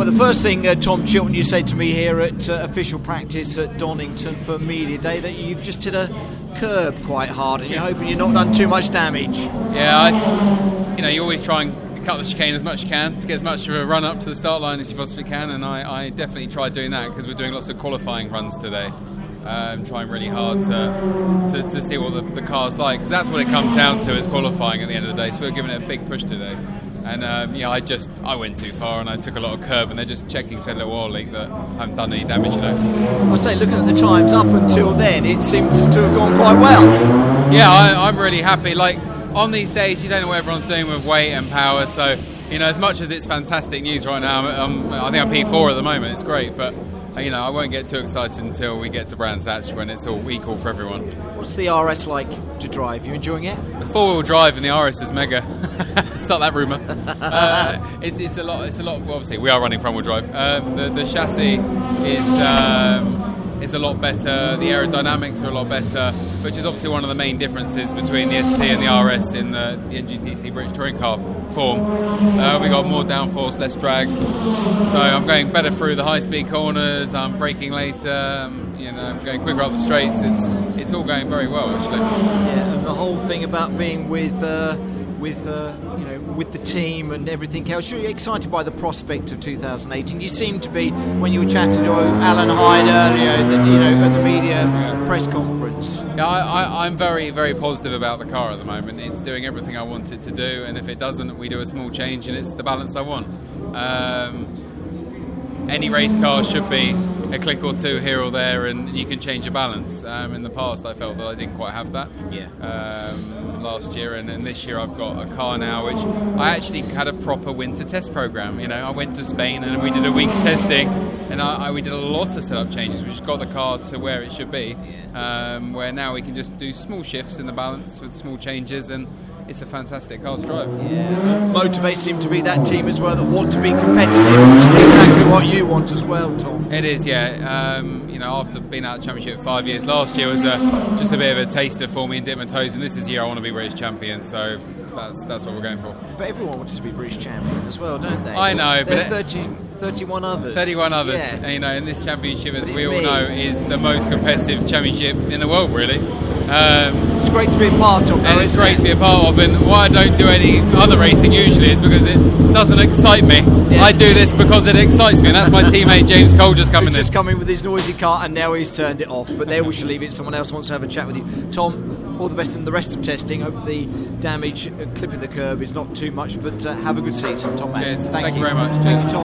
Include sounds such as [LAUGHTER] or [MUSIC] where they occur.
Well, the first thing, uh, Tom Chilton, you say to me here at uh, official practice at Donington for Media Day that you've just hit a curb quite hard and you're hoping you've not done too much damage. Yeah, I, you know, you always try and cut the chicane as much as you can to get as much of a run up to the start line as you possibly can, and I, I definitely tried doing that because we're doing lots of qualifying runs today. Um, trying really hard to, to, to see what the, the car's like because that's what it comes down to is qualifying at the end of the day. So we're giving it a big push today. And um, yeah, I just I went too far and I took a lot of curb, and they're just checking said little oil leak that I haven't done any damage, you know. I say, looking at the times up until then, it seems to have gone quite well. Yeah, I, I'm really happy. Like on these days, you don't know what everyone's doing with weight and power, so you know, as much as it's fantastic news right now, I'm, I think I'm P4 at the moment. It's great, but you know, I won't get too excited until we get to Brands Hatch when it's all equal for everyone. What's the RS like to drive? You enjoying it? The four-wheel drive in the RS is mega. [LAUGHS] Start that rumor. uh, it's, it's, a lot. It's a lot. Well, obviously, we are running front-wheel drive. Um, the, the, chassis is. Um, is a lot better. The aerodynamics are a lot better, which is obviously one of the main differences between the ST and the RS in the, the NGTC British Touring Car form. Uh, we got more downforce, less drag, so I'm going better through the high-speed corners. I'm braking later. Um, you know, I'm going quicker up the straights. It's it's all going very well actually. Yeah, and the whole thing about being with. Uh, with uh, you know with the team and everything else. You're excited by the prospect of 2018. You seem to be when you were chatting to Alan Hyde earlier, you know, at the media press conference. Yeah, I, am very very positive about the car at the moment. It's doing everything I want it to do, and if it doesn't, we do a small change, and it's the balance I want. Um, any race car should be a click or two here or there, and you can change your balance. Um, in the past, I felt that I didn't quite have that. Yeah. Um, last year, and, and, this year I've got a car now, which I actually had a proper winter test program. You know, I went to Spain and we did a week's testing, and I, I, we did a lot of setup changes, which got the car to where it should be. Um, where now we can just do small shifts in the balance with small changes and it's a fantastic car to drive. Yeah, Motorbase seem to be that team as well that want to be competitive, which is exactly what you want as well, Tom. It is, yeah. Um, you know, after being out of championship five years, last year was a, just a bit of a taster for me and dip my toes, and this is the year I want to be British champion. So that's that's what we're going for. But everyone wants to be British champion as well, don't they? I know, but 30, 31 others. 31 others. Yeah. And, you know, in this championship, as we all me. know, is the most competitive championship in the world, really. Um, it's great to be a part of. And it's great it? to be a part of. And why I don't do any other racing usually is because it doesn't excite me. Yeah. I do this because it excites me, and that's my [LAUGHS] teammate James Cole just coming in. just in. coming with his noisy car, and now he's turned it off. But there we shall leave it. Someone else wants to have a chat with you, Tom. All the best in the rest of testing. Hope the damage, uh, clipping the curb, is not too much. But uh, have a good season, Tom. Cheers. Thank, Thank you. you very much. Cheers. Thank you, Tom.